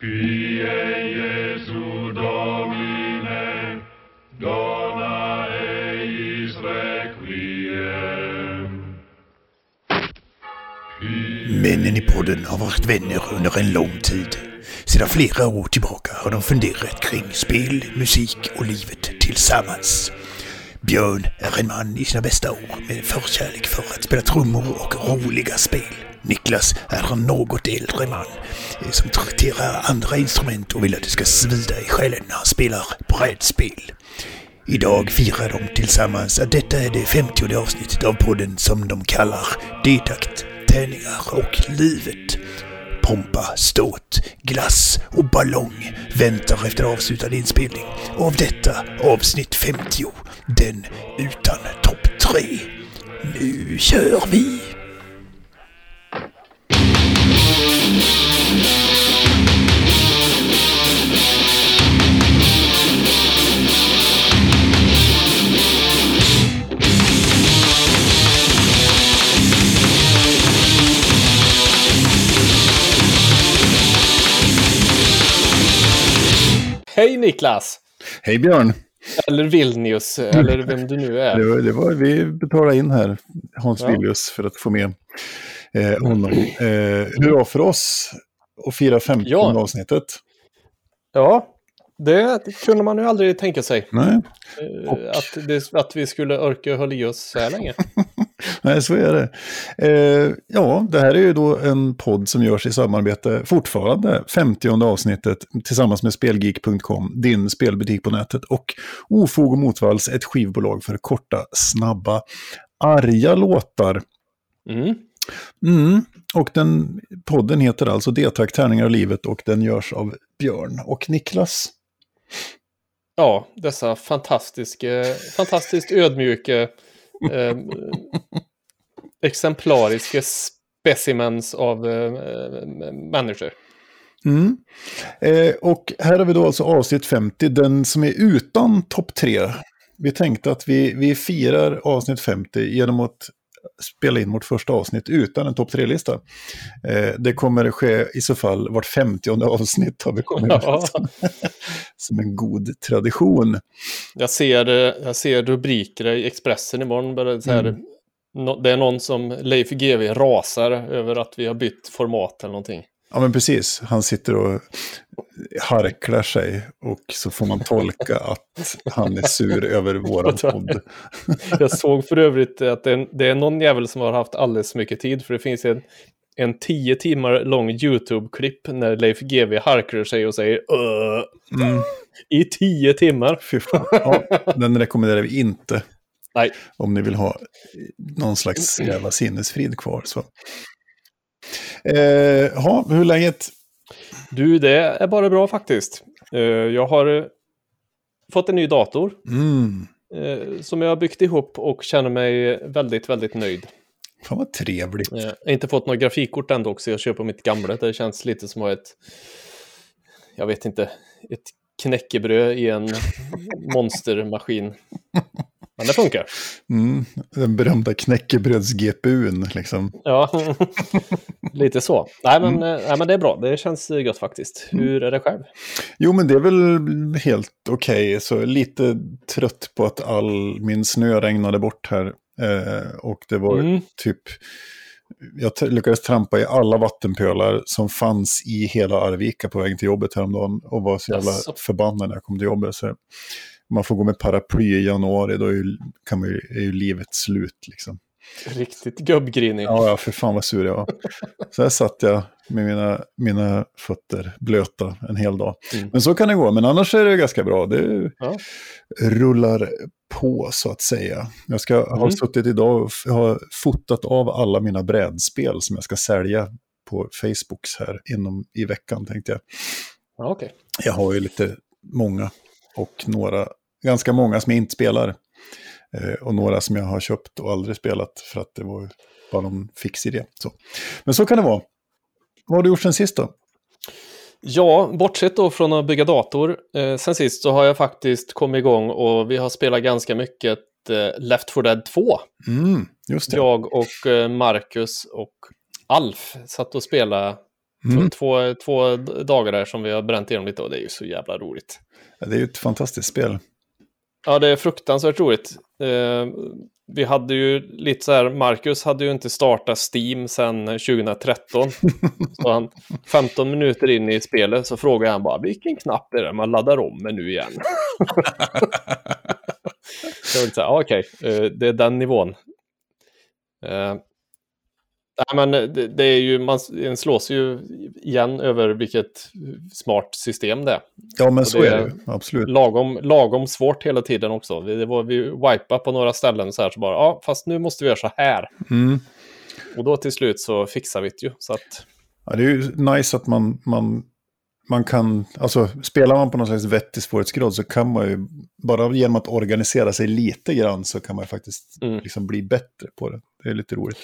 Quie Jesu Domine, dona eis requiem. Männen i podden har varit vänner under en lång tid. Sedan flera år tillbaka har de funderat kring spel, musik och livet tillsammans. Björn är en man i sina bästa år med en förkärlek för att spela trummor och roliga spel. Niklas är en något äldre man eh, som trakterar andra instrument och vill att det ska svida i själen när han spelar brädspel. Idag firar de tillsammans att detta är det 50 avsnittet av podden som de kallar Detakt, tärningar och livet. Pompa, ståt, glass och ballong väntar efter avslutad inspelning av detta avsnitt 50, den utan topp 3. Nu kör vi! Hej Niklas! Hej Björn! Eller Vilnius, eller vem du nu är. Det var, det var, vi betalade in här, Hans Ja. Villius, för att få med eh, honom. Eh, hur var för oss att fira 15 Ja. avsnittet? Ja, det kunde man ju aldrig tänka sig. Nej, eh, Att, det, att vi skulle orka hålla i oss så här länge. nej, så är det. Eh, ja, det här är ju då en podd som görs i samarbete, fortfarande, 50 avsnittet, tillsammans med Spelgeek.com, din spelbutik på nätet, och Ofog och Motvalls, ett skivbolag för korta, snabba, arga låtar. Mm. Mm. Och den podden heter alltså D-tack, tärningar och livet och den görs av Björn och Niklas. Ja, dessa fantastiska, fantastiskt ödmjuka, eh, exemplariska specimens av eh, människor. Mm. Eh, och här har vi då alltså avsnitt 50, den som är utan topp 3. Vi tänkte att vi, vi firar avsnitt 50 genom att spela in vårt första avsnitt utan en topp 3-lista. Eh, det kommer ske i så fall vart 50 avsnitt har vi kommit Ja. Som en god tradition. Jag ser, eh, jag ser rubriker i Expressen imorgon. Bara så här, Mm. nå- Det är någon som Leif GW rasar över att vi har bytt format eller någonting. Ja, men precis. Han sitter och harklar sig och så får man tolka att han är sur över våran podd. Jag såg för övrigt att det är, det är någon jävel som har haft alldeles för mycket tid. För det finns en, en tio timmar lång YouTube-klipp när Leif GW harklar sig och säger "Öh", Mm, i tio timmar. fy fan. Ja, den rekommenderar vi inte Nej, om ni vill ha någon slags jävla sinnesfrid kvar. Så. Eh, ja, hur är läget? du det är bara bra faktiskt. Eh, Jag har eh, fått en ny dator Mm, eh, som jag har byggt ihop och känner mig väldigt, väldigt nöjd. fan vad trevligt. Eh, Jag har inte fått några grafikkort ändå också. Jag köper mitt gamla. Det känns lite som ha ett, jag vet inte, ett knäckebröd i en monstermaskin. Men det funkar. Mm, den berömda knäckebröds-GPUn liksom. Ja, lite så. Nej men, eh, nej, men det är bra. Det känns gött faktiskt. Hur är det själv? Jo, men det är väl helt okej. Så lite trött på att all min snö regnade bort här. Eh, och det var Mm. typ... Jag lyckades trampa i alla vattenpölar som fanns i hela Arvika på vägen till jobbet häromdagen. Och var så jävla Jaså. förbannad när jag kom till jobbet. Så man får gå med paraply i januari, då är ju, kan man ju, är ju livet slut liksom. Riktigt gubbgrinig. Ja, ja, för fan vad sur jag var. Så här satt jag med mina, mina fötter blöta en hel dag. Mm. Men så kan det gå, men annars är det ganska bra. Det Ja. rullar på så att säga. Jag ska ha Mm. suttit idag och ha fotat av alla mina brädspel som jag ska sälja på Facebooks här inom i veckan tänkte jag. Ja, okej. Jag har ju lite många och några, ganska många som jag inte spelar. Eh, och några som jag har köpt och aldrig spelat för att det var bara någon fix idé. Så. Men så kan det vara. Vad har du gjort sen sist då? Ja, bortsett då från att bygga dator. Eh, sen sist så har jag faktiskt kommit igång och vi har spelat ganska mycket eh, Left 4 Dead 2. Mm, just det. Jag och eh, Marcus och Alf satt och spelade Mm. Två, två dagar där som vi har bränt igenom lite och det är ju så jävla roligt. Ja, Det är ju ett fantastiskt spel. Ja, det är fruktansvärt roligt. Eh, vi hade ju lite så här, Marcus hade ju inte startat Steam sedan 2013. så han, 15 minuter in i spelet så frågade han bara, vilken knapp är det man laddar om med nu igen? jag okej, eh, det är den nivån. Eh, nej, men det, det är ju, man slås ju igen över vilket smart system det är. Ja, men Och så det är det. Absolut. Lagom, lagom svårt hela tiden också. Vi, det var, vi wipade på några ställen så här så bara, ja, fast nu måste vi göra så här. Mm. Och då till slut så fixar vi det ju. Så att, Ja, det är ju nice att man, man, man kan, alltså spelar man på någon slags vettig svårighetsgrad så kan man ju, bara genom att organisera sig lite grann så kan man faktiskt Mm. liksom bli bättre på det. Det är lite roligt.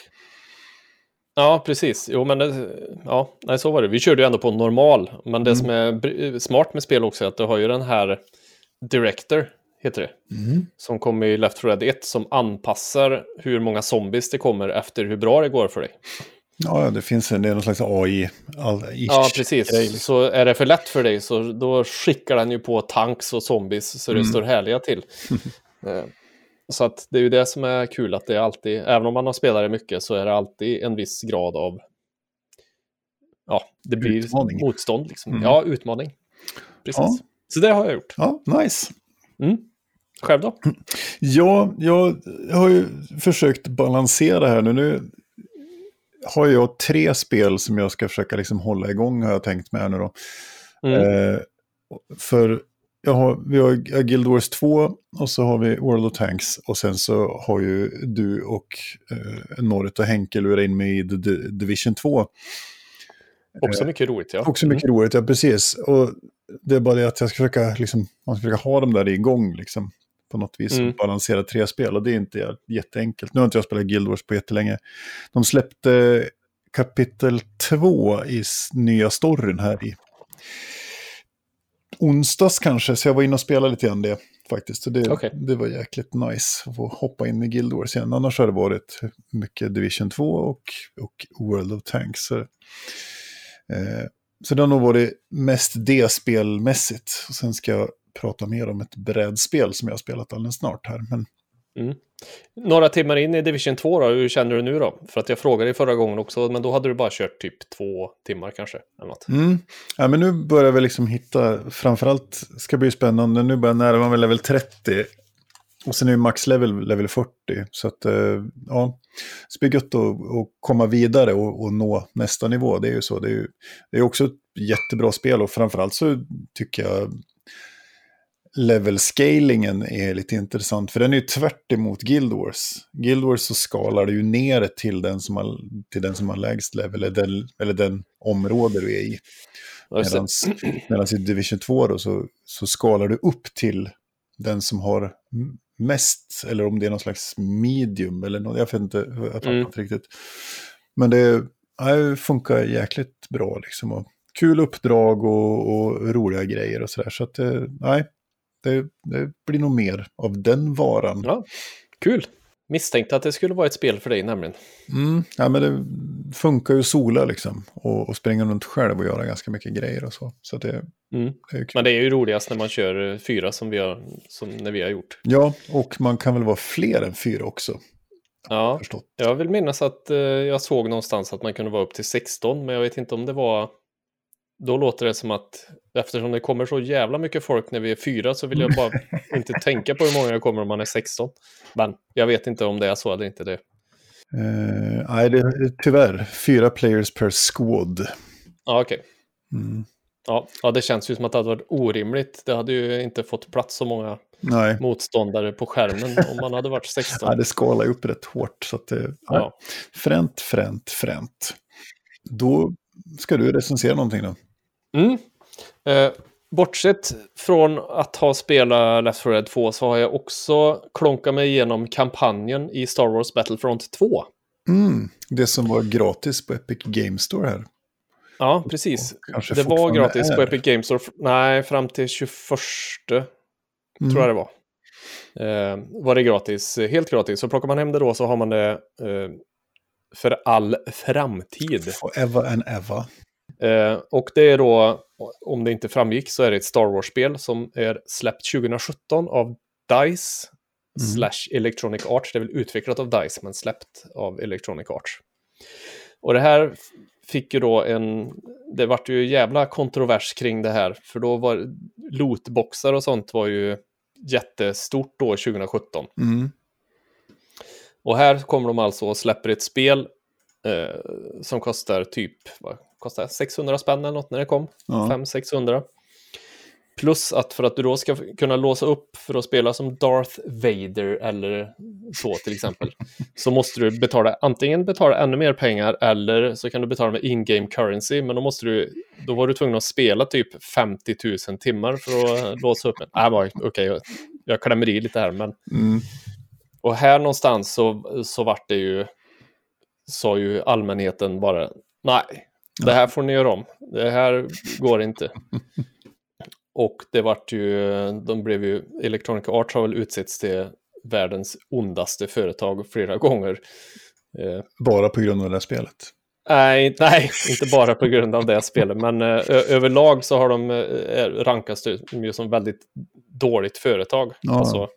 Ja, precis. Jo, men det, ja, nej, så var det. Vi körde ju ändå på normal. Men det som är smart med spel också är att du har ju den här Director, heter det. Som kom i Left 4 Dead 1, som anpassar hur många zombies det kommer efter hur bra det går för dig. Ja, det finns en, det är någon slags AI. All, Ja, precis. Så är det för lätt för dig så då skickar den ju på tanks och zombies så det står härliga till. Så att det är ju det som är kul att det är alltid, även om man har spelat det mycket så är det alltid en viss grad av, ja, det blir Utmaning. motstånd liksom. Mm. Ja, utmaning. Precis. Ja. Så det har jag gjort. Ja, nice. Mm. Själv då? Ja, jag har ju försökt balansera här nu. Nu har jag tre spel som jag ska försöka liksom hålla igång har jag tänkt med här nu då. Mm. Eh, för jag har, vi har Guild Wars 2 och så har vi World of Tanks och sen så har ju du och eh, Norrit och Henke lurat in mig i Di- Division 2. Också mycket roligt, ja. Också mycket roligt, ja precis. Och det är bara det att jag ska försöka, liksom, man ska försöka ha dem där igång liksom, på något vis. Mm. Balansera tre spel och det är inte jä- jätteenkelt. Nu har inte jag spelat Guild Wars på jättelänge. De släppte kapitel 2 i nya storyn här i onsdags kanske, så jag var inne och spelade lite grann det faktiskt. Så det, Okej. det var jäkligt nice att få hoppa in i Guild Wars igen. Annars har det varit mycket Division 2 och, och World of Tanks. Så, eh, så det har nog varit mest det spelmässigt. Och sen ska jag prata mer om ett brädspel som jag har spelat alldeles snart här. Men Mm. Några timmar in i Division 2 då, hur känner du nu då? För att jag frågade dig förra gången också, men då hade du bara kört typ två timmar kanske. Eller något. Mm. Ja, men nu börjar vi liksom hitta, framförallt ska bli spännande, nu börjar jag närma mig level 30. Och sen är ju max level level 40. Så att, eh, ja, det blir gött att, att komma vidare och, och nå nästa nivå. Det är ju så. Det är ju det är också ett jättebra spel och framförallt så tycker jag level scalingen är lite intressant. För den är ju tvärt emot Guild Wars. Guild Wars så skalar du ju ner till den som har, till den som har lägst level, eller den, eller den område du är i. Medan i Division 2 då, så, så skalar du upp till den som har mest, eller om det är någon slags medium, eller något, jag vet inte, jag fattar Mm. inte riktigt. Men det, det funkar jäkligt bra liksom. Och kul uppdrag och, och roliga grejer och sådär. Så att, eh, nej, det, det blir nog mer av den varan. Ja, kul. Misstänkte att det skulle vara ett spel för dig nämligen. Mm, ja, men det funkar ju sola liksom. Och, och springa runt själv och göra ganska mycket grejer och så. Så att det, Mm. det. Men det är ju roligast när man kör eh, fyra som vi har, som när vi har gjort. Ja, och man kan väl vara fler än fyra också, Ja, förstått. jag vill minnas att eh, jag såg någonstans att man kunde vara upp till 16, men jag vet inte om det var... Då låter det som att eftersom det kommer så jävla mycket folk när vi är fyra så vill jag bara inte tänka på hur många det kommer om man är 16. Men jag vet inte om det är så eller inte. Det. Eh, nej, det är tyvärr fyra players per squad. Ja, okej. Mm. Ja, ja, det känns ju som att det hade varit orimligt. Det hade ju inte fått plats så många Nej, motståndare på skärmen om man hade varit 16. nej, det skalar ju upp rätt hårt. Så att det, ja. Ja. Fränt, fränt, fränt. Då ska du recensera någonting då. Mm. Eh, bortsett från att ha spelat Left 4 Dead 2 så har jag också klonkat mig igenom kampanjen i Star Wars Battlefront 2. Mm, det som var gratis på Epic Game Store här. Ja, precis. Det var gratis på är. Epic Games Store. Nej, fram till 21 Mm. tror jag det var. Eh, var det gratis, helt gratis. Så plockar man hem det då så har man det eh, för all framtid. Forever and ever. Eh, och det är då, om det inte framgick, så är det ett Star Wars-spel som är släppt 2017 av DICE slash Electronic Arts. Det är väl utvecklat av DICE, men släppt av Electronic Arts. Och det här fick ju då en... Det vart ju jävla kontrovers kring det här, för då var lootboxar och sånt var ju jättestort då 2017. Mm. Och här kommer de alltså och släpper ett spel eh, som kostar typ vad kostar det? 600 spänn eller något när det kom. Ja. 500-600. Plus att för att du då ska kunna låsa upp för att spela som Darth Vader eller så till exempel, så måste du betala antingen betala ännu mer pengar eller så kan du betala med in-game currency, men då måste du, då var du tvungen att spela typ 50 000 timmar för att låsa upp bara, okej, jag, jag klämmer i lite här, men Mm. och här någonstans så, så vart det ju, sa ju allmänheten bara, nej, det här får ni göra om. Det här går inte. Och det vart ju, de blev ju, Electronic Arts har väl utsetts till världens ondaste företag flera gånger. Eh, Bara på grund av det här spelet. nej, nej, inte bara på grund av det spelet, men eh, överlag så har de eh, rankas det ju som väldigt dåligt företag. Ja. Alltså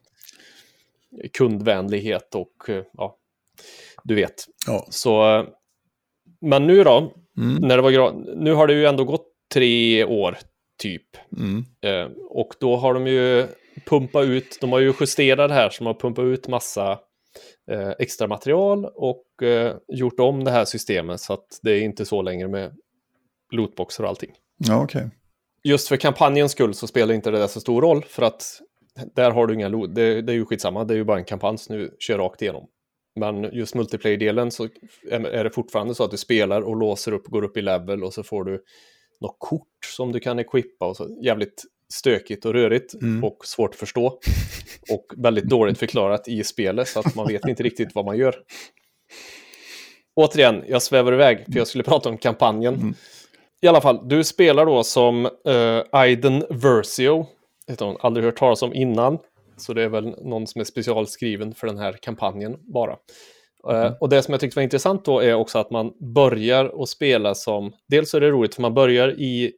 kundvänlighet och ja, du vet. Ja. Så, men nu då, Mm. när det var nu har det ju ändå gått tre år typ. Mm. Eh, och då har de ju pumpat ut, de har ju justerat det här som har pumpat ut massa eh, extra material och eh, gjort om det här systemet så att det är inte så längre med lootboxar och allting. Ja, okej. Just för kampanjens skull så spelar inte det där så stor roll för att där har du inga loot, det, det är ju skitsamma, det är ju bara en kampanj som nu kör rakt igenom. Men just multiplayer-delen så är det fortfarande så att du spelar och låser upp, går upp i level och så får du något kort som du kan equippa och så jävligt stökigt och rörigt Mm. och svårt att förstå. Och väldigt dåligt förklarat i spelet så att man vet inte riktigt vad man gör. Återigen, jag svävar iväg för jag skulle prata om kampanjen. I alla fall, du spelar då som uh, Aiden Versio. Heter hon, aldrig hört talas om innan. Så det är väl någon som är specialskriven för den här kampanjen bara. Eh, och det som jag tyckte var intressant då är också att man börjar att spela som... Dels är det roligt för man börjar i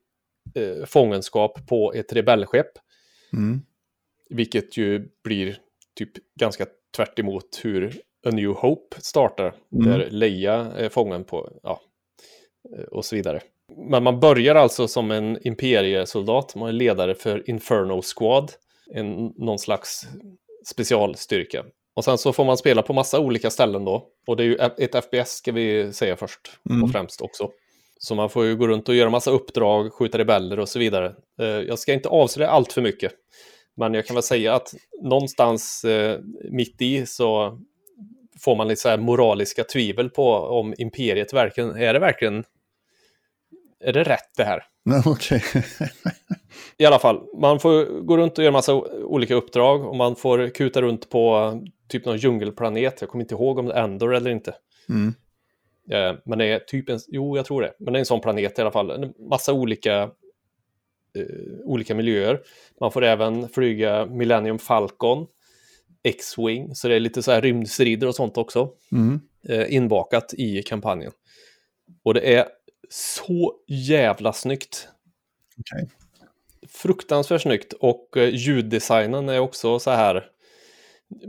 uh, fångenskap på ett rebellskepp. Mm. Vilket ju blir typ ganska tvärt emot hur A New Hope startar. Mm. Där Leia är fången på, ja, eh, och så vidare. Men man börjar alltså som en imperiesoldat. Man är ledare för Inferno Squad. En, någon slags specialstyrka. Och sen så får man spela på massa olika ställen då. Och det är ju ett FPS ska vi säga först Mm. och främst också. Så man får ju gå runt och göra massa uppdrag, skjuta rebeller och så vidare. Eh, Jag ska inte avslöja allt för mycket. Men jag kan väl säga att någonstans eh, mitt i så får man lite så moraliska tvivel på om imperiet verkligen, är det verkligen, är det rätt det här? Ja, okej. I alla fall, man får gå runt och göra massa olika uppdrag och man får kuta runt på typ någon djungelplanet. Jag kommer inte ihåg om det är Endor eller inte. Mm. Eh, Men det är typ en, jo jag tror det, men det är en sån planet i alla fall. En massa olika, eh, olika miljöer. Man får även flyga Millennium Falcon, X-Wing, så det är lite så här rymdstrider och sånt också Mm. eh, inbakat i kampanjen. Och det är så jävla snyggt. Okej. Fruktansvärt snyggt och eh, ljuddesignen är också så här.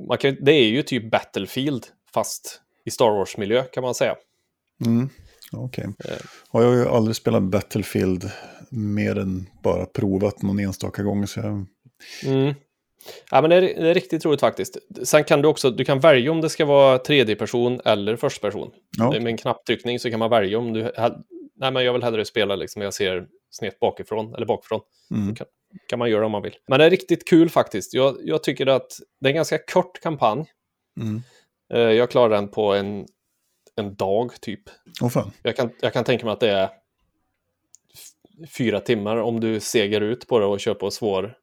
Man kan, det är ju typ Battlefield fast i Star Wars-miljö kan man säga. Mm. Okej. Eh. Ja, jag har ju aldrig spelat Battlefield mer än bara provat någon enstaka gång. Så jag... Mm. Ja, men det, är, det är riktigt roligt faktiskt. Sen kan du också, du kan välja om det ska vara tredje person eller första person. Ja. Med en knapptryckning så kan man välja om du, nej men jag vill hellre spela liksom, jag ser snett bakifrån eller bakifrån. Mm. kan, kan man göra om man vill. Men det är riktigt kul faktiskt. Jag, jag tycker att det är en ganska kort kampanj. Mm. Eh, Jag klarar den på en, en dag typ. Fan. Jag kan, jag kan tänka mig att det är fyra timmar om du segar ut på det och kör på svår,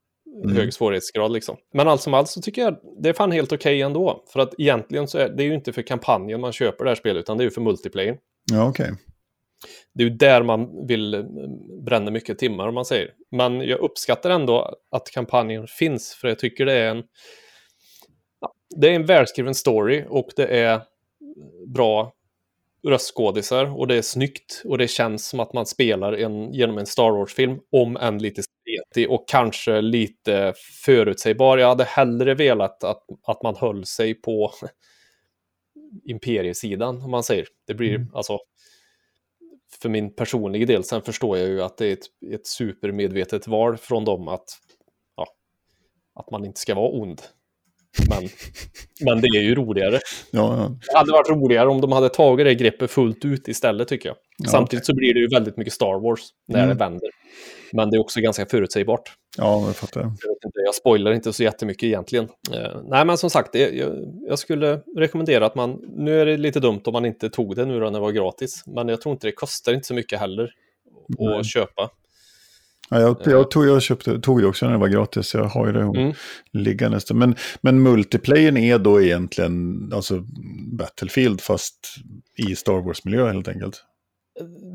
Mm. hög svårighetsgrad. Liksom. Men allt som allt så tycker jag det är fan helt okej ändå. För att egentligen så är det ju inte för kampanjen man köper det här spelet, utan det är ju för multiplayer. Ja, okej. Det är ju där man vill eh, bränna mycket timmar om man säger. Men jag uppskattar ändå att kampanjen finns, för jag tycker det är en... Det är en välskriven story och det är bra röstskådisar och det är snyggt och det känns som att man spelar en, genom en Star Wars-film, om än lite spretig och kanske lite förutsägbar. Jag hade hellre velat att, att man höll sig på imperiesidan, om man säger. Det blir Mm. alltså för min personliga del. Sen förstår jag ju att det är ett, ett supermedvetet val från dem att, ja, att man inte ska vara ond. Men, men det är ju roligare. Ja, ja. Det hade varit roligare om de hade tagit det greppet fullt ut istället tycker jag. Ja. Samtidigt så blir det ju väldigt mycket Star Wars när Mm. det vänder. Men det är också ganska förutsägbart. ja jag fattar. Jag, inte, jag spoilar inte så jättemycket egentligen. Eh, nej, men som sagt, det, jag, jag skulle rekommendera att man... Nu är det lite dumt om man inte tog det nu då när det var gratis. Men jag tror inte det kostar inte så mycket heller att köpa. Ja, jag, jag, tog, jag köpte, tog det också när det var gratis, jag har ju det Mm. liggandes. Men, men multiplayern är då egentligen alltså, Battlefield fast i Star Wars-miljö helt enkelt.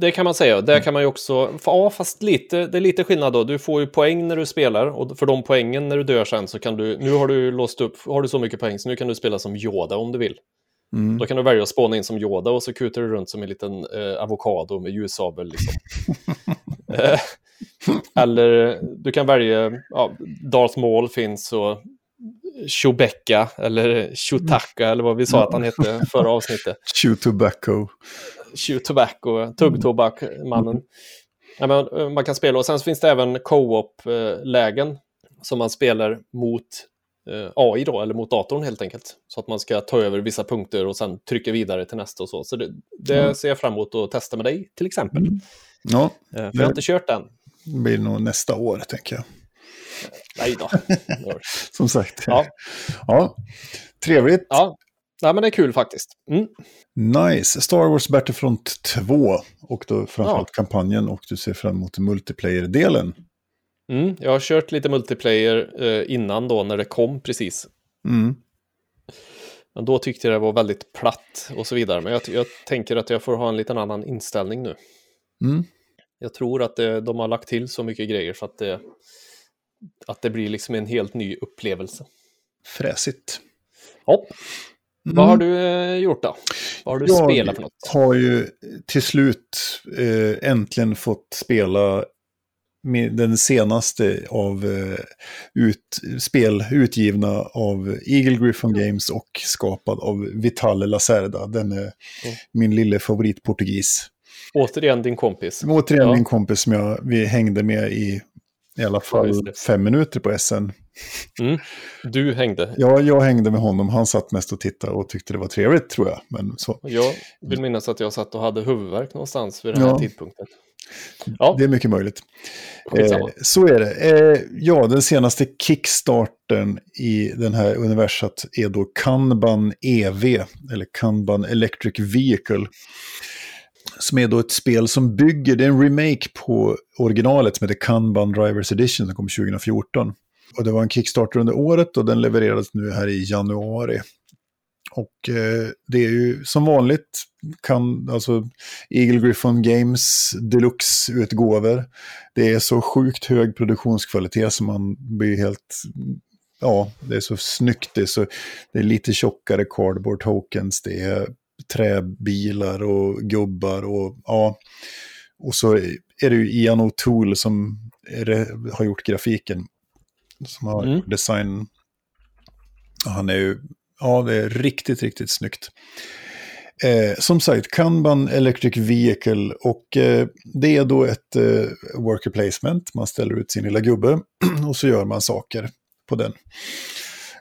Det kan man säga. Där kan man ju också... Ja, fast lite, det är lite skillnad då. Du får ju poäng när du spelar och för de poängen när du dör sen så kan du... Nu har du låst upp, har du så mycket poäng så nu kan du spela som Yoda om du vill. Mm. Då kan du välja att spåna in som Yoda och så kutar du runt som en liten eh, avokado med ljussabel. Liksom. eller du kan välja, ja, Darth Maul finns och Chewbacca eller Chewtacca eller vad vi sa att han hette förra avsnittet. Chew tobacco. Chew Tobacco, Tuggtobak-mannen. Ja, men, eh, man kan spela och sen så finns det även co-op-lägen som man spelar mot eh, AI då, eller mot datorn helt enkelt. Så att man ska ta över vissa punkter och sen trycka vidare till nästa och så. Så det, det Mm. ser jag fram emot att testa med dig till exempel. Ja, Eh, För jag har inte kört den. Det blir nog nästa år tänker jag. Nej då. Som sagt. Ja. ja. Trevligt. ja. Nej, men det är kul faktiskt. Mm. Nice. Star Wars Battlefront 2. Och då framförallt kampanjen och du ser fram emot multiplayer-delen. Mm. Jag har kört lite multiplayer eh, innan då när det kom precis. Mm. Men då tyckte jag det var väldigt platt och så vidare. Men jag, jag tänker att jag får ha en liten annan inställning nu. Mm. Jag tror att det, de har lagt till så mycket grejer så att det, att det blir liksom en helt ny upplevelse. Fräsigt. Ja. Mm. Vad har du eh, gjort då? Vad har du Jag spelat för något? har ju till slut eh, äntligen fått spela den senaste av eh, ut, spel utgivna av Eagle Griffon Games och skapad av Vitale Lacerda. Den är min lille favoritportugis. Återigen din kompis. Återigen Ja. min kompis som jag, vi hängde med i i alla Ja, fall det. fem minuter på SN. Mm. Du hängde. Ja, jag hängde med honom. Han satt mest och tittade och tyckte det var trevligt tror jag. Men så, Jag vill minnas att jag satt och hade huvudvärk någonstans vid den Ja. här tidpunkten. Ja, det är mycket möjligt. Eh, så är det. Eh, ja, den senaste kickstarten i den här universat är då Kanban EV, eller Kanban Electric Vehicle. Som är då ett spel som bygger, det är en remake på originalet som heter Kanban Drivers Edition som kom 2014. Och det var en Kickstarter under året och den levererades nu här i januari. Och eh, det är ju som vanligt, kan, alltså Eagle Griffon Games Deluxe-utgåvor. Det är så sjukt hög produktionskvalitet som man blir helt... Ja, det är så snyggt. Det är, så, det är lite tjockare cardboard tokens. Det är träbilar och gubbar och ja. Och så är det ju Ian O'Toole som är har gjort grafiken. Som har Mm. design. Han är ju, ja det är riktigt, riktigt snyggt. Eh, som sagt, Kanban Electric Vehicle och eh, det är då ett eh, worker placement. Man ställer ut sin lilla gubbe och så gör man saker på den.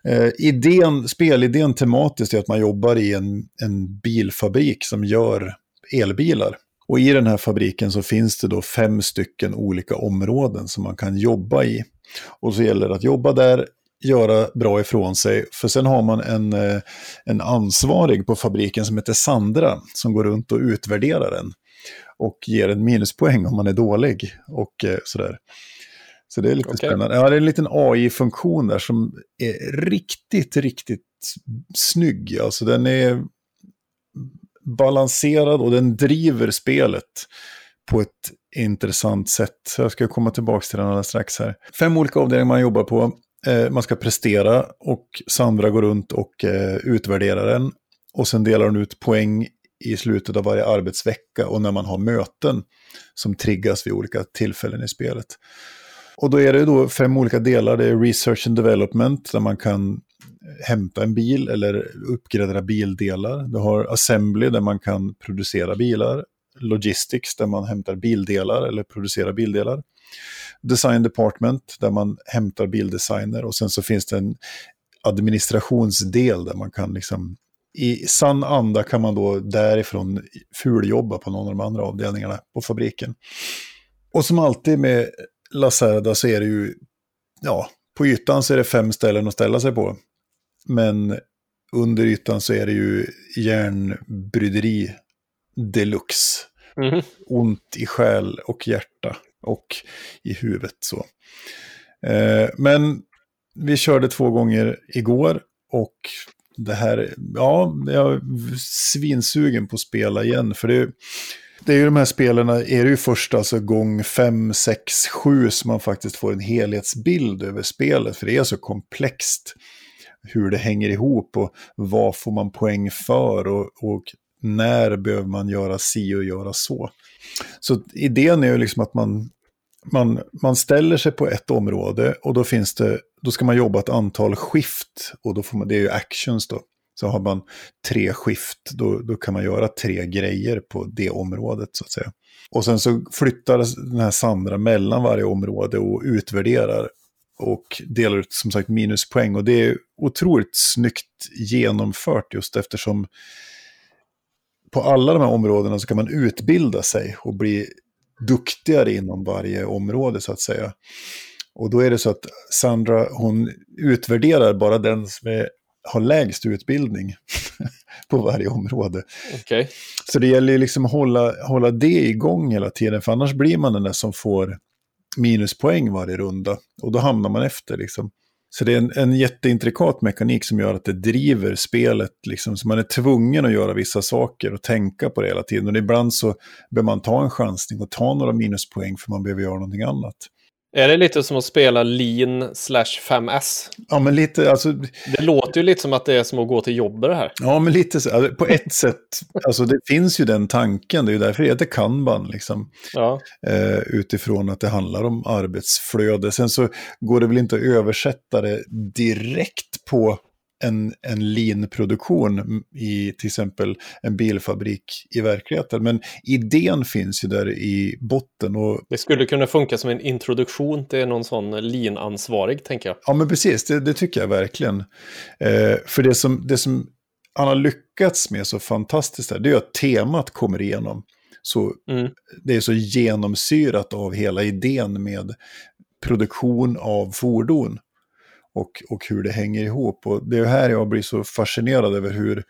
Eh, idén, spelidén tematiskt är att man jobbar i en, en bilfabrik som gör elbilar. Och i den här fabriken så finns det då fem stycken olika områden som man kan jobba i. Och så gäller det att jobba där, göra bra ifrån sig. För sen har man en, eh, en ansvarig på fabriken som heter Sandra som går runt och utvärderar den. Och ger en minuspoäng om man är dålig och eh, sådär. Så det är lite Okej. spännande. Ja, det är en liten AI-funktion där som är riktigt, riktigt snygg. Alltså den är balanserad och den driver spelet på ett intressant sätt. Så jag ska komma tillbaka till den alldeles strax här. Fem olika avdelningar man jobbar på. Eh, man ska prestera och Sandra går runt och eh, utvärderar den. Och sen delar hon ut poäng i slutet av varje arbetsvecka och när man har möten som triggas vid olika tillfällen i spelet. Och då är det då fem olika delar. Det är research and development där man kan hämta en bil eller uppgradera bildelar. Du har assembly där man kan producera bilar. Logistics där man hämtar bildelar eller producerar bildelar. Design department där man hämtar bildesigner och sen så finns det en administrationsdel där man kan liksom i sann anda kan man då därifrån fuljobba på någon av de andra avdelningarna på fabriken. Och som alltid med Lacerda så är det ju, ja, på ytan så är det fem ställen att ställa sig på. Men under ytan så är det ju järnbryderi deluxe. Mhm. Ont i själ och hjärta och i huvudet så. Eh, men vi körde två gånger igår och det här, ja, jag är svinsugen på att spela igen. För det, det är ju de här spelen, är det ju först alltså gång 5, 6, 7 som man faktiskt får en helhetsbild över spelet. För det är så komplext hur det hänger ihop och vad får man poäng för och, och när behöver man göra si och göra så. Så idén är ju liksom att man, man, man ställer sig på ett område och då finns det, då ska man jobba ett antal skift och då får man, det är ju actions då. Så har man tre skift, då, då kan man göra tre grejer på det området så att säga. Och sen så flyttar den här Sandra mellan varje område och utvärderar och delar ut som sagt minuspoäng. Och det är otroligt snyggt genomfört just eftersom på alla de här områdena så kan man utbilda sig och bli duktigare inom varje område så att säga. Och då är det så att Sandra, hon utvärderar bara den som är, har lägst utbildning på varje område. Okej. Så det gäller ju liksom att hålla, hålla det igång hela tiden, för annars blir man den där som får minuspoäng varje runda. Och då hamnar man efter liksom. Så det är en, en jätteintrikat mekanik som gör att det driver spelet, liksom, så man är tvungen att göra vissa saker och tänka på det hela tiden. Och ibland så behöver man ta en chansning och ta några minuspoäng för man behöver göra någonting annat. Är det lite som att spela Lean slash 5S? Ja, men lite, alltså, Det låter ju lite som att det är som att gå till jobbet det här. ja, men lite så, alltså, på ett sätt, alltså det finns ju den tanken, det är ju därför det heter kanban, liksom. Ja, eh, utifrån att det handlar om arbetsflöde. Sen så går det väl inte att översätta det direkt på en, en lean-produktion i till exempel en bilfabrik i verkligheten. Men idén finns ju där i botten. Och, det skulle kunna funka som en introduktion till någon sån Lean-ansvarig, tänker jag. ja, men precis, det, det tycker jag verkligen. Eh, för det som, det som han har lyckats med så fantastiskt här, det är att temat kommer igenom. Så Mm. det är så genomsyrat av hela idén med produktion av fordon och, och hur det hänger ihop. Och det är här jag blir så fascinerad över hur,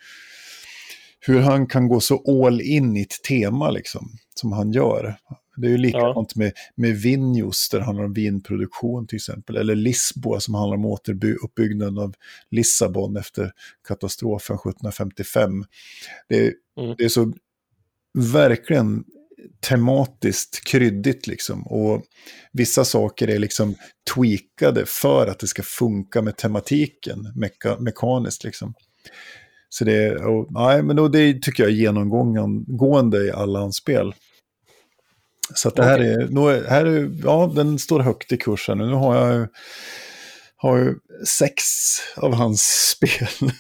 hur han kan gå så all in i ett tema liksom, som han gör. Det är ju likadant med, med Vinjos, där det handlar om vinproduktion till exempel. Eller Lisboa som handlar om återuppbyggnaden av Lissabon efter katastrofen 1755. Det, Mm. det är så verkligen tematiskt kryddigt liksom. Och vissa saker är liksom tweakade för att det ska funka med tematiken, meka, mekaniskt liksom. Så det, och, nej, men då, det tycker jag är genomgående i alla hans spel. Så att det här är, här är, ja, den står högt i kursen. Nu har jag ju- har ju sex av hans spel.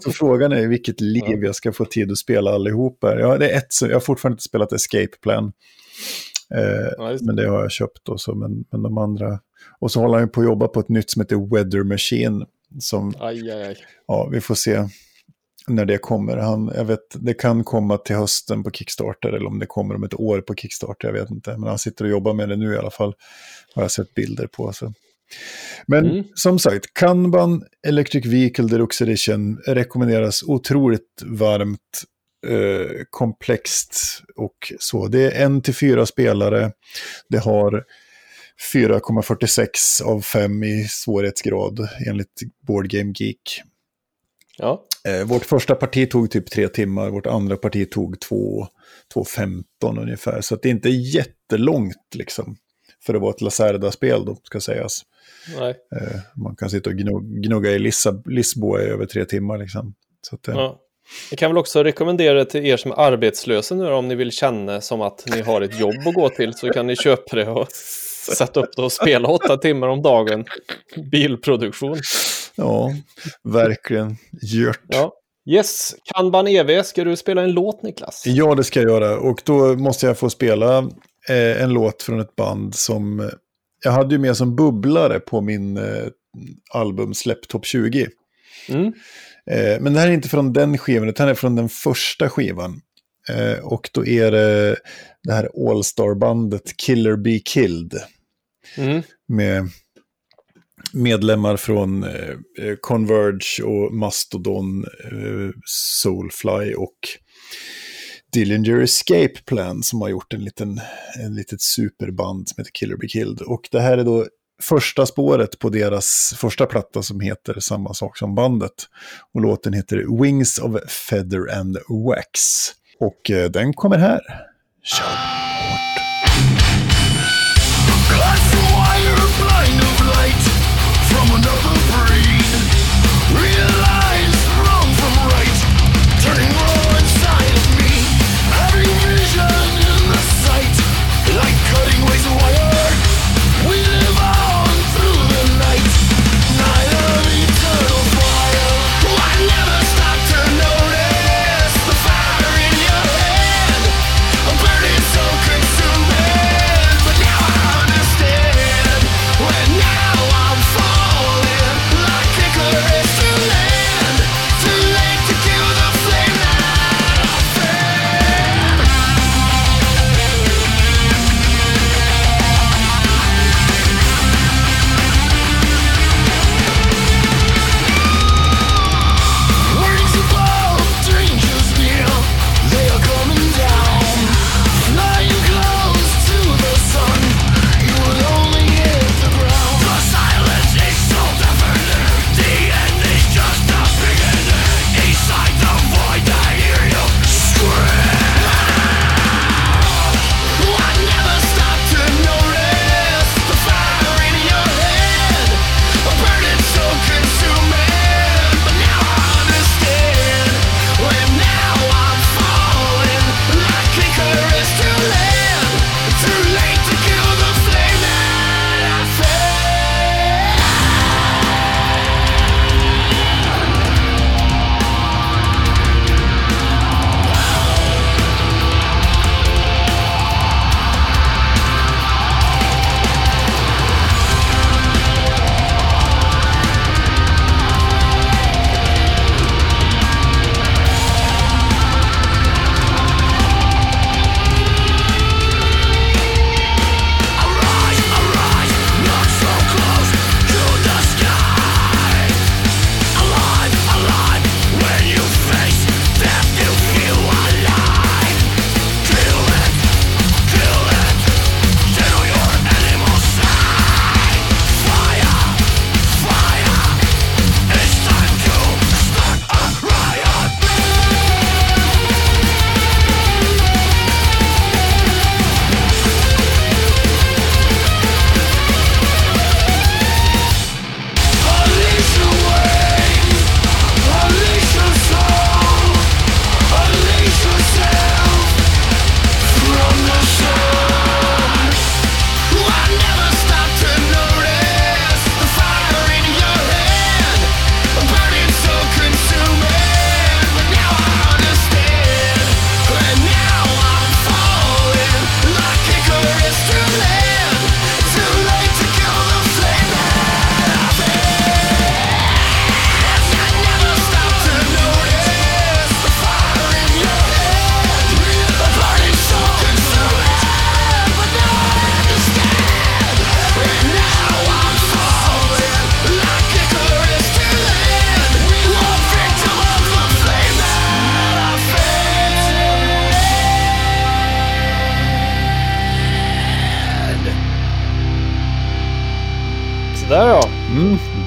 Så frågan är vilket liv jag ska få tid att spela allihopa. Ja, det är ett, jag har fortfarande inte spelat Escape Plan. Eh, det. men det har jag köpt och så, men, men de andra. Och så håller han på att jobba på ett nytt som heter Weather Machine. Som, Aj, aj, aj. ja, vi får se när det kommer. Han, jag vet, det kan komma till hösten på Kickstarter eller om det kommer om ett år på Kickstarter, jag vet inte. Men han sitter och jobbar med det nu i alla fall, har jag sett bilder på. Så. Men Mm. som sagt, Kanban Electric Vehicle Deluxe Edition rekommenderas otroligt varmt, eh, komplext och så. Det är en till fyra spelare. Det har 4,46 av 5 i svårighetsgrad enligt Board Game Geek. Ja, Eh, vårt första parti tog typ tre timmar, vårt andra parti tog två- 2.15 ungefär. Så det är inte jättelångt liksom. För att vara ett Lacerda-spel då, ska sägas. Eh, man kan sitta och gnugga i Lissa, Lisboa i över tre timmar liksom. Så att, eh, Ja. Jag kan väl också rekommendera till er som är arbetslösa nu om ni vill känna som att ni har ett jobb att gå till så kan ni köpa det och sätta upp det och spela åtta timmar om dagen. Bilproduktion. Ja, verkligen. Gjort. Ja. Yes, Kanban EV, ska du spela en låt Niklas? Ja, det ska jag göra. Och då måste jag få spela eh, en låt från ett band som... Jag hade ju med som bubblare på min eh, album Släpp Top 20. Mm. Eh, men det här är inte från den skivan, utan det är från den första skivan. Eh, och då är det det här All-Star-bandet Killer Be Killed. Mm. Med medlemmar från eh, eh, Converge och Mastodon, eh, Soulfly och Dillinger Escape Plan som har gjort en liten en litet superband som heter Killer Be Killed. Och det här är då första spåret på deras första platta som heter samma sak som bandet. Och låten heter Wings of Feather and Wax. Och eh, den kommer här. Kör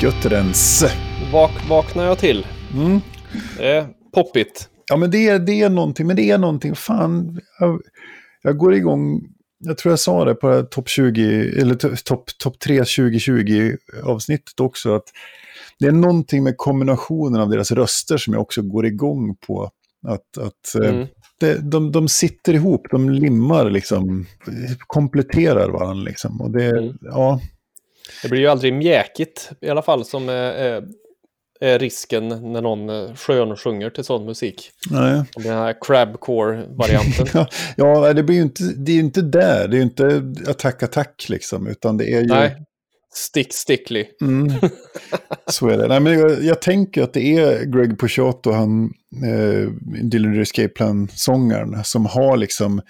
götterens. Vak vaknar jag till. Mm. Det är poppigt. Ja, men det är, det är någonting, men det är någonting, fan, jag, jag går igång jag tror jag sa det på topp 20, eller to- topp top 3 2020 avsnittet också, att det är någonting med kombinationen av deras röster som jag också går igång på. Att, att eh, Mm. det, de, de sitter ihop, de limmar liksom, kompletterar varandra liksom. Och det, Mm. ja, Det blir ju aldrig mjäkigt i alla fall som är, är, risken när någon eh, skön sjunger till sån musik. nej. Den här crabcore-varianten. Ja, det blir inte, det är ju inte där, det är ju inte attack, attack liksom, utan det är ju... Nej, Stick Stickly. Mm. Så är det. Nej, men jag, jag tänker att det är Greg Puciato, han, eh, Dillinger Escape Plan-sångaren, som har liksom,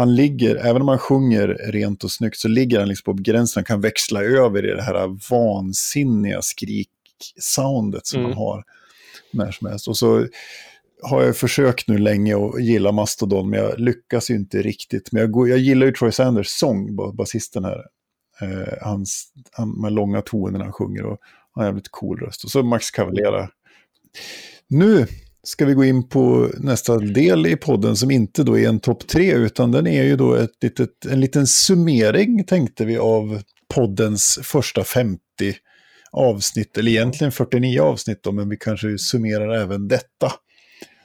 han ligger, även om han sjunger rent och snyggt, så ligger han liksom på gränsen, han kan växla över i det här vansinniga skrik-soundet som Mm. han har när som helst. Och så har jag försökt nu länge att gilla Mastodon, men jag lyckas ju inte riktigt. Men jag, går, jag gillar ju Troy Sanders sång, ba- basisten här. Eh, hans, han, med långa toner han sjunger och han har en jävligt cool röst. Och så Max Cavalera. Nu ska vi gå in på nästa del i podden som inte då är en topp tre, utan den är ju då ett litet, en liten summering tänkte vi av poddens första 50 avsnitt, eller egentligen 49 avsnitt då, men vi kanske summerar även detta.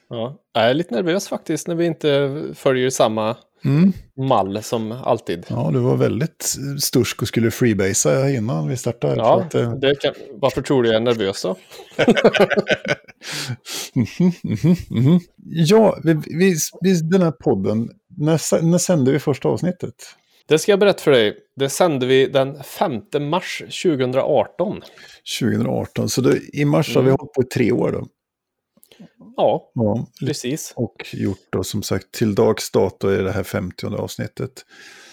Ja. Jag är lite nervös faktiskt när vi inte följer samma Mm. mall som alltid. Ja, du var väldigt stursk och skulle freebasea innan vi startade. Ja, att, eh, det kan, varför tror du jag är nervös då? Mhm, mhm, mhm. Ja, vi, vi, vi, den här podden, när, när sände vi första avsnittet? Det ska jag berätta för dig. Det sände vi den 5 mars 2018. 2018, så då, i mars har vi Mm. hållit på i tre år då. Ja, Ja, precis. och gjort då som sagt till dags dato är det här 50 avsnittet.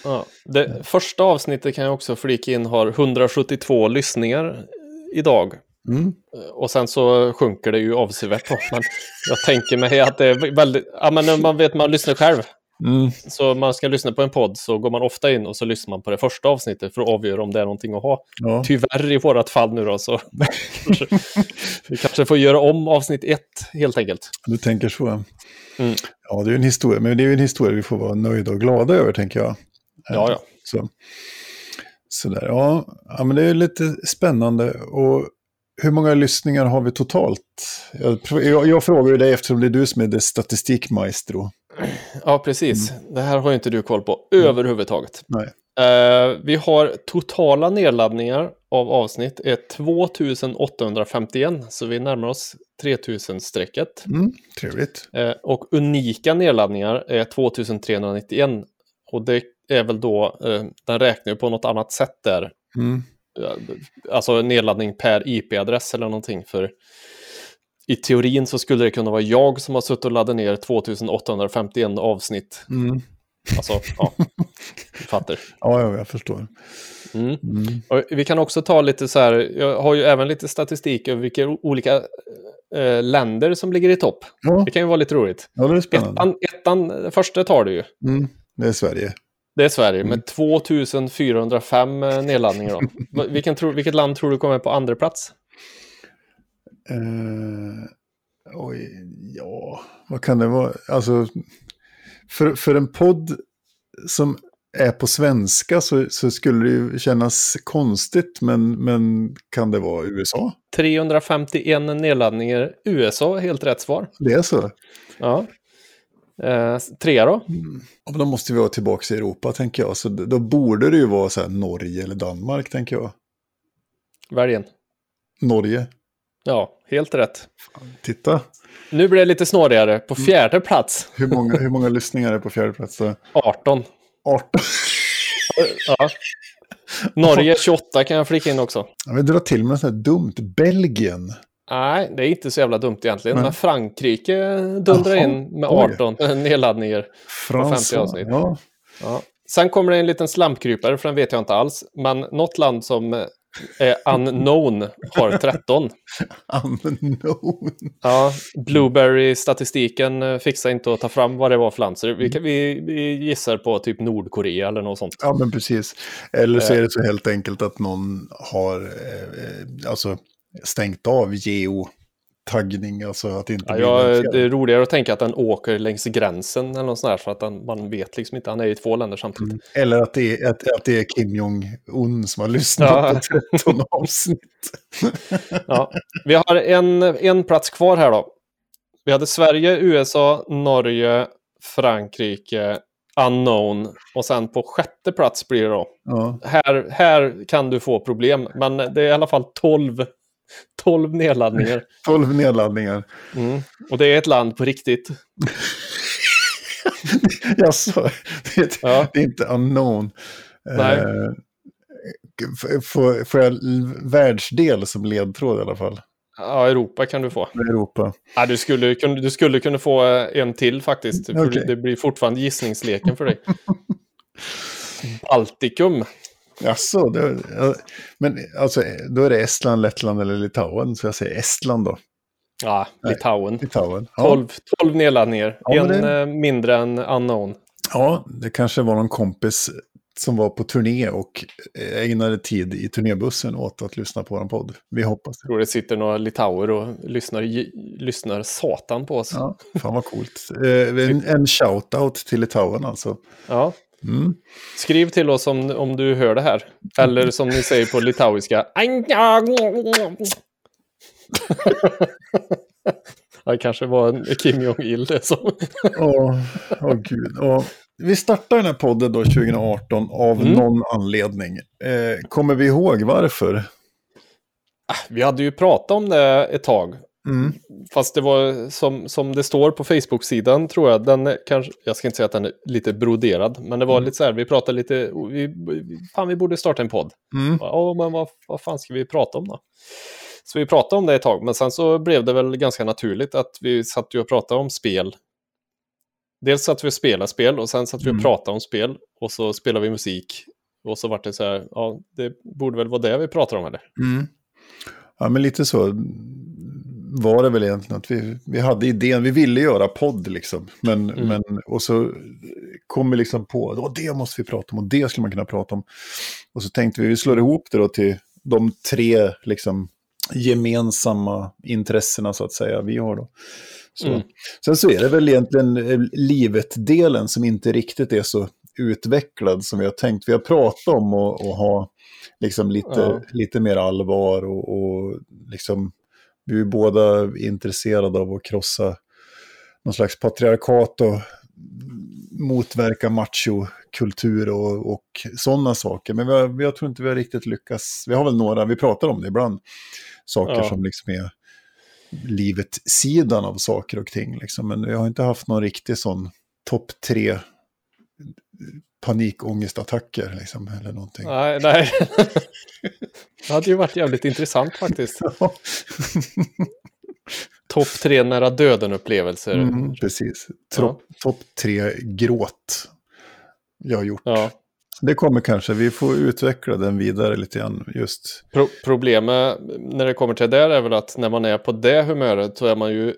Ja. Det första avsnittet kan jag också flika in har 172 lyssningar idag. Mm. Och sen så sjunker det ju avsevärt. Men jag tänker mig att det är väldigt... Ja, men man vet man lyssnar själv. Mm. Så man ska lyssna på en podd så går man ofta in och så lyssnar man på det första avsnittet för att avgöra om det är någonting att ha. Ja. Tyvärr i vårat fall nu då så kanske, vi kanske får göra om avsnitt ett helt enkelt. Du tänker så. Mm. Ja, det är en historia, men det är en historia vi får vara nöjda och glada över, tänker jag. Ja, ja. Så. Sådär, ja. ja, men det är lite spännande. Och hur många lyssningar har vi totalt? Jag, jag, jag frågar dig eftersom det är du som är det statistikmaestro. Ja, precis. Det här har ju inte du koll på överhuvudtaget. Nej. Eh, vi har totala nedladdningar av avsnitt är 2851, så vi närmar oss 3000-strecket. Mm, trevligt. Eh, och unika nedladdningar är 2391. Och det är väl då, eh, den räknar ju på något annat sätt där. Mm. Alltså nedladdning per IP-adress eller någonting. För i teorin så skulle det kunna vara jag som har suttit och laddat ner 2851 avsnitt. Mm. Alltså, ja, du fattar. Ja, ja, jag förstår. Mm. Mm. Vi kan också ta lite så här, jag har ju även lite statistik över vilka olika eh, länder som ligger i topp. Ja, Det kan ju vara lite roligt. ja, det är spännande. Ettan, ettan, första tar du ju. Mm. Det är Sverige. Det är Sverige med 2405 eh, nedladdningar. Då. Vilken tro, vilket land tror du kommer på andra plats? Eh, oj, ja, vad kan det vara? Alltså, för, för en podd som är på svenska så, så skulle det ju kännas konstigt, men, men kan det vara USA? 351 nedladdningar. USA, helt rätt svar. Det är så? Ja. Eh, trea då? Ja, men då måste vi vara tillbaka i Europa, tänker jag. Så då borde det ju vara så här Norge eller Danmark, tänker jag. Välj en. Norge, Ja, helt rätt. titta. Nu blir det lite snårigare. På fjärde plats, Hur många, hur många lyssningar är på fjärde plats? då? 18. 18. Ja. Norge 28 kan jag flika in också. Jag vill dra till med något sånt här dumt. Belgien. Nej, det är inte så jävla dumt egentligen. Nej. Men Frankrike dundrar Jaha, in med oj. 18 nedladdningar. Frans. 50 avsnitt. Ja, Ja. Sen kommer det en liten slampkrypare, för den vet jag inte alls. Men något land som eh, unknown har 13. unknown. Ja, Blueberry-statistiken eh, fixar inte att ta fram vad det var för land. Så vi, kan- vi, vi gissar på typ Nordkorea eller något sånt. Ja, men precis. Eller så Eh. är det så helt enkelt att någon har eh, alltså, stängt av geo taggning, alltså att det inte Ja, jag, det är roligare att tänka att den åker längs gränsen eller något sånt där, för att den, man vet liksom inte, han är i två länder samtidigt. Eller att det, är, att, att det är Kim Jong-Un som har lyssnat Ja. på 13 avsnitt. Ja. Vi har en, en plats kvar här då. Vi hade Sverige, USA, Norge, Frankrike, Unknown och sen på sjätte plats blir det då. Ja. Här, här kan du få problem, men det är i alla fall 12, 12 nedladdningar. 12 nedladdningar. Mm. Och det är ett land på riktigt. Jaså, det, Ja. det är inte unknown. Nej. F- får, får jag världsdel som ledtråd i alla fall? Ja, Europa kan du få. Europa. Ja, du, skulle, du skulle kunna få eh, en till faktiskt. Okej. Det blir fortfarande gissningsleken för dig. Baltikum. Jaså, det, ja, men alltså, då är det Estland, Lettland eller Litauen, så jag säger Estland då. Ja, Nej. Litauen. Litauen. Ja, 12, 12 nedladdningar. Ja, en det- eh, mindre än unknown. ja, det kanske var någon kompis som var på turné och ägnade tid i turnébussen åt att lyssna på vår podd. Vi hoppas det. Jag tror det sitter några litauer och lyssnar, lyssnar satan på oss. Ja. Ja, fan vad coolt. Eh, en, en shout-out till Litauen alltså. Mm. Skriv till oss om, om du hör det här. Eller som ni säger på litauiska. Det kanske var en Kim Jong-Il det som... Åh, åh gud. Och vi startar den här podden då 2018 av Mm. någon anledning. Eh, kommer vi ihåg varför? Vi hade ju pratat om det ett tag. Mm. Fast det var som, som det står på Facebook-sidan tror jag. Den är kanske, jag ska inte säga att den är lite broderad. Men det var Mm. lite så här, vi pratade lite, vi, fan vi borde starta en podd. Mm. Ja, men vad, vad fan ska vi prata om då? Så vi pratade om det ett tag, men sen så blev det väl ganska naturligt att vi satt ju och pratade om spel. Dels satt vi och spelade spel och sen satt vi och Mm. pratade om spel och så spelade vi musik. Och så vart det så här, ja, det borde väl vara det vi pratar om eller? Mm. Ja, men lite så var det väl egentligen att vi, vi hade idén, vi ville göra podd liksom. Men, Mm. men, och så kom vi liksom på, det måste vi prata om och det skulle man kunna prata om. Och så tänkte vi, vi slår ihop det då till de tre liksom gemensamma intressena så att säga vi har då. Så. Mm. Sen så är det väl egentligen eh, livet-delen som inte riktigt är så utvecklad som vi har tänkt. Vi har pratat om att ha liksom lite, Ja. lite mer allvar och, och liksom, vi är båda intresserade av att krossa någon slags patriarkat och motverka machokultur och, och sådana saker. Men vi har, jag tror inte vi har riktigt lyckats. Vi har väl några, vi pratar om det ibland, saker Ja. som liksom är livet-sidan av saker och ting. Liksom. Men vi har inte haft någon riktig sån topp tre panikångestattacker liksom, eller någonting. Nej, nej. det hade ju varit jävligt intressant faktiskt. Topp tre nära döden-upplevelser. Mm, precis. Topp top tre gråt jag har gjort. Ja. Det kommer kanske, vi får utveckla den vidare lite grann. Just, Pro problemet när det kommer till det där är väl att när man är på det humöret så är man ju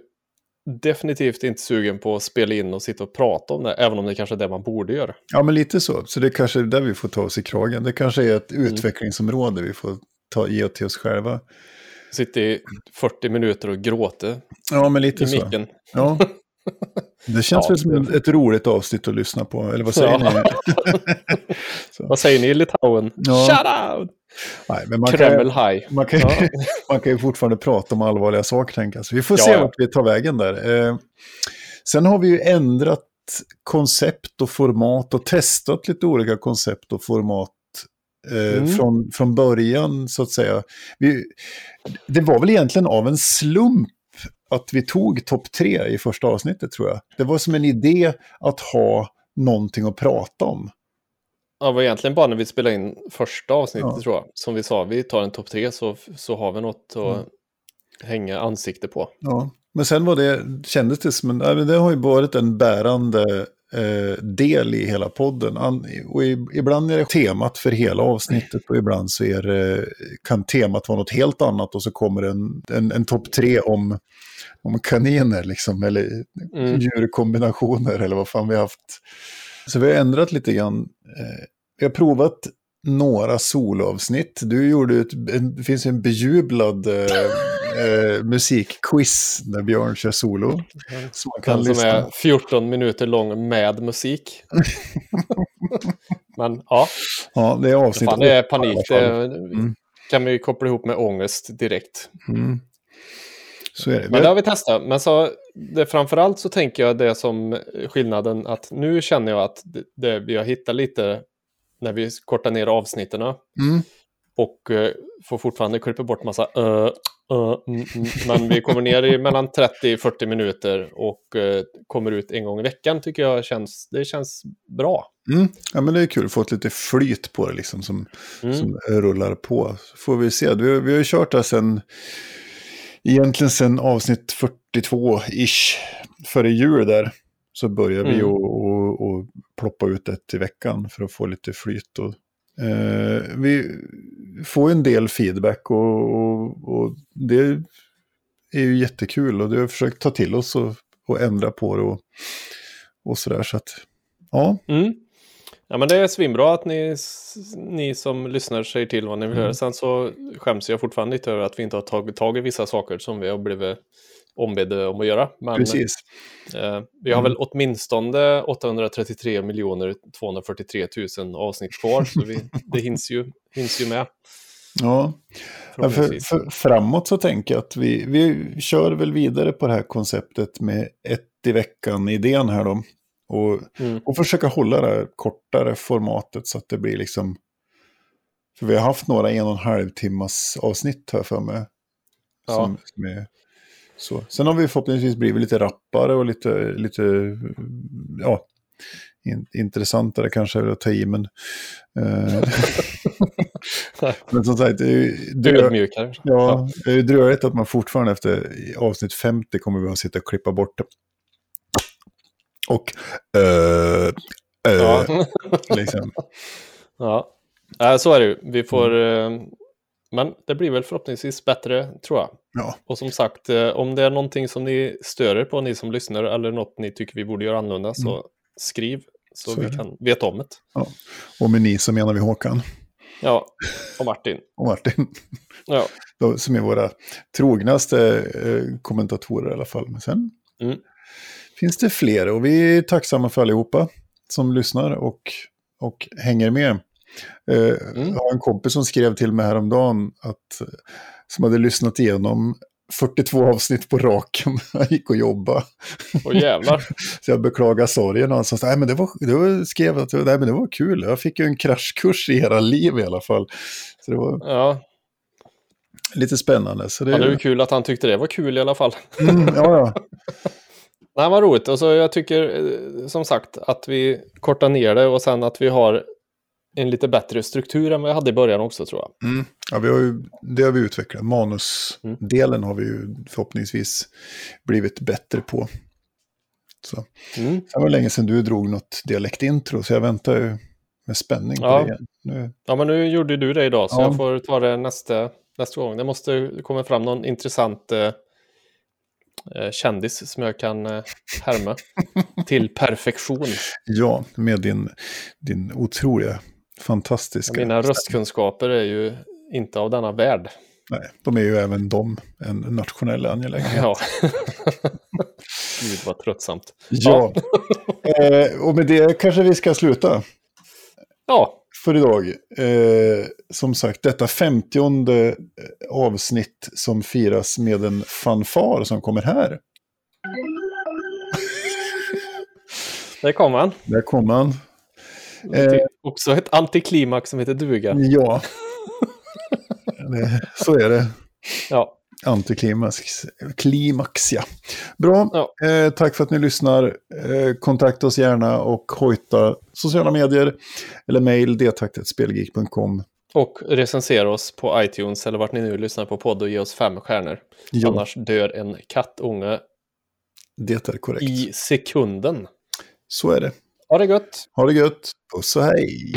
definitivt inte sugen på att spela in och sitta och prata om det, även om det kanske är det man borde göra. ja, men lite så. Så det kanske är där vi får ta oss i kragen. Det kanske är ett Mm. utvecklingsområde vi får ta, ge till oss själva. Sitta i 40 minuter och gråta Ja, men lite i så. micken. Ja. Det känns Ja, väl som ett, ett roligt avsnitt att lyssna på, eller vad säger Ja. ni? Vad säger ni i Litauen? Ja. Shut out! Nej, men man Kreml kan, high. man, kan, Ja. man kan ju fortfarande prata om allvarliga saker, tänker jag. Så vi får se Ja, ja. vart vi tar vägen där. Eh, sen har vi ju ändrat koncept och format och testat lite olika koncept och format eh, Mm. från, från början, så att säga. Vi, det var väl egentligen av en slump att vi tog topp tre i första avsnittet, tror jag. Det var som en idé att ha någonting att prata om. Ja, det var egentligen bara när vi spelade in första avsnittet Ja. tror jag. Som vi sa, vi tar en topp tre så, så har vi något att Mm. hänga ansikte på. Ja, men sen var det, kändes det som en, det har ju varit en bärande eh, del i hela podden. An, och i, ibland är det temat för hela avsnittet och ibland så är det, kan temat vara något helt annat och så kommer en, en, en topp tre om, om kaniner liksom, eller Mm. djurkombinationer eller vad fan vi har haft. Så vi har ändrat lite grann. Eh, vi har provat några solavsnitt. Du gjorde ett, det finns en bejublad eh, eh, musikquiz när Björn kör solo. Så man kan Den som är 14 minuter lång med musik. Men ja, Ja, det är avsnitt fan, det är panik. Det är- kan ju koppla ihop med ångest direkt. Mm. Så är det. Men det har vi testat. Men så, det, framförallt så tänker jag det som skillnaden att nu känner jag att det, det, vi har hittat lite när vi kortar ner avsnitten Mm. och eh, får fortfarande klippa bort massa uh, uh, mm, mm. Men vi kommer ner i mellan 30-40 minuter och eh, kommer ut en gång i veckan tycker jag känns, det känns bra. Mm. Ja, men det är kul att få ett lite flyt på det liksom som, Mm. som rullar på. Så får vi se. Vi, vi har ju kört det sen, egentligen sen avsnitt 42-ish, före jul där. Så börjar vi Mm. och, och, och ploppa ut ett i veckan för att få lite flyt. Och, eh, vi får ju en del feedback och, och, och det är ju jättekul. Och det har vi försökt ta till oss och, och ändra på det och, och sådär. Så att, ja. Mm. Ja, men det är svinbra att ni, ni som lyssnar säger till vad ni vill höra. Sen så skäms jag fortfarande lite över att vi inte har tagit tag i vissa saker som vi har blivit ombedda om att göra. Men Precis. eh, vi har väl åtminstone 833 miljoner 243 000 avsnitt kvar. Så vi, det hinns ju, hinns ju med. Ja. Ja, för, för, framåt så tänker jag att vi, vi kör väl vidare på det här konceptet med ett i veckan-idén här då. Och, Mm. och försöka hålla det här kortare formatet så att det blir liksom... För vi har haft några en och en halv timmas avsnitt här för mig. Ja. Som, som är så. Sen har vi förhoppningsvis blivit lite rappare och lite, lite ja, in, intressantare kanske väl att ta i, men... Eh, men som sagt, det är ju... Ödmjukare. Ja, dröjigt att man fortfarande efter avsnitt 50 kommer behöva sitta och klippa bort det. Och... eh, eh, Ja. liksom. ja. ja, så är det ju. Vi får... Mm. Men det blir väl förhoppningsvis bättre, tror jag. Ja, Och som sagt, eh, om det är någonting som ni stör er på, ni som lyssnar, eller något ni tycker vi borde göra annorlunda, så skriv så, Mm. Så vi det. kan veta om det. ja. Och med ni så menar vi Håkan Ja, och Martin. och Martin. Ja, Då, som är våra trognaste eh, kommentatorer i alla fall. Men sen Mm. finns det fler och vi är tacksamma för allihopa som lyssnar och, och hänger med. Eh, Mm. Jag har en kompis som skrev till mig häromdagen att, som hade lyssnat igenom 42 avsnitt på raken. Han gick och jobbade. och jävlar. Så jag beklagar sorgen. Och han sa, nej men det var, det var, skrev att nej, men det var kul. Jag fick ju en kraschkurs i era liv i alla fall. Så det var Ja, lite spännande. Så det, ja, det ju kul att han tyckte det var kul i alla fall. mm, ja, ja. Nej, vad roligt. Och så jag tycker eh, som sagt att vi kortar ner det och sen att vi har en lite bättre struktur än vad jag hade i början också tror jag. Mm. Ja, vi har ju, det har vi utvecklat. Manusdelen har vi ju förhoppningsvis blivit bättre på. Så. Mm. Det var länge sedan du drog något dialektintro, så jag väntar ju med spänning på Ja. det igen. Nu, Ja, men nu gjorde du det idag så Ja. jag får ta det nästa, nästa gång. Det måste komma fram någon intressant eh, eh, kändis som jag kan eh, härma till perfektion. ja, med din, din otroliga, fantastiska... Mina röstkunskaper är ju inte av denna värld. Nej, de är ju även de en nationell angelägenhet. Ja. Gud vad tröttsamt. Ja. eh, och med det kanske vi ska sluta Ja, för idag. Eh, som sagt, detta femtionde avsnitt som firas med en fanfar som kommer här. där kom han. Där kommer han. Eh. Till Också ett antiklimax som heter duga. Ja. så är det. Ja, Antiklimax. Klimax, ja. Bra, Ja. eh, tack för att ni lyssnar. Eh, kontakta oss gärna och hojta sociala medier eller mejl detaktetspelgeek.com. och recensera oss på iTunes eller vart ni nu lyssnar på podd och ge oss fem stjärnor. Ja, Annars dör en kattunge det är korrekt. i sekunden. Så är det. Ha det gött! Ha det gött. Puss och hej.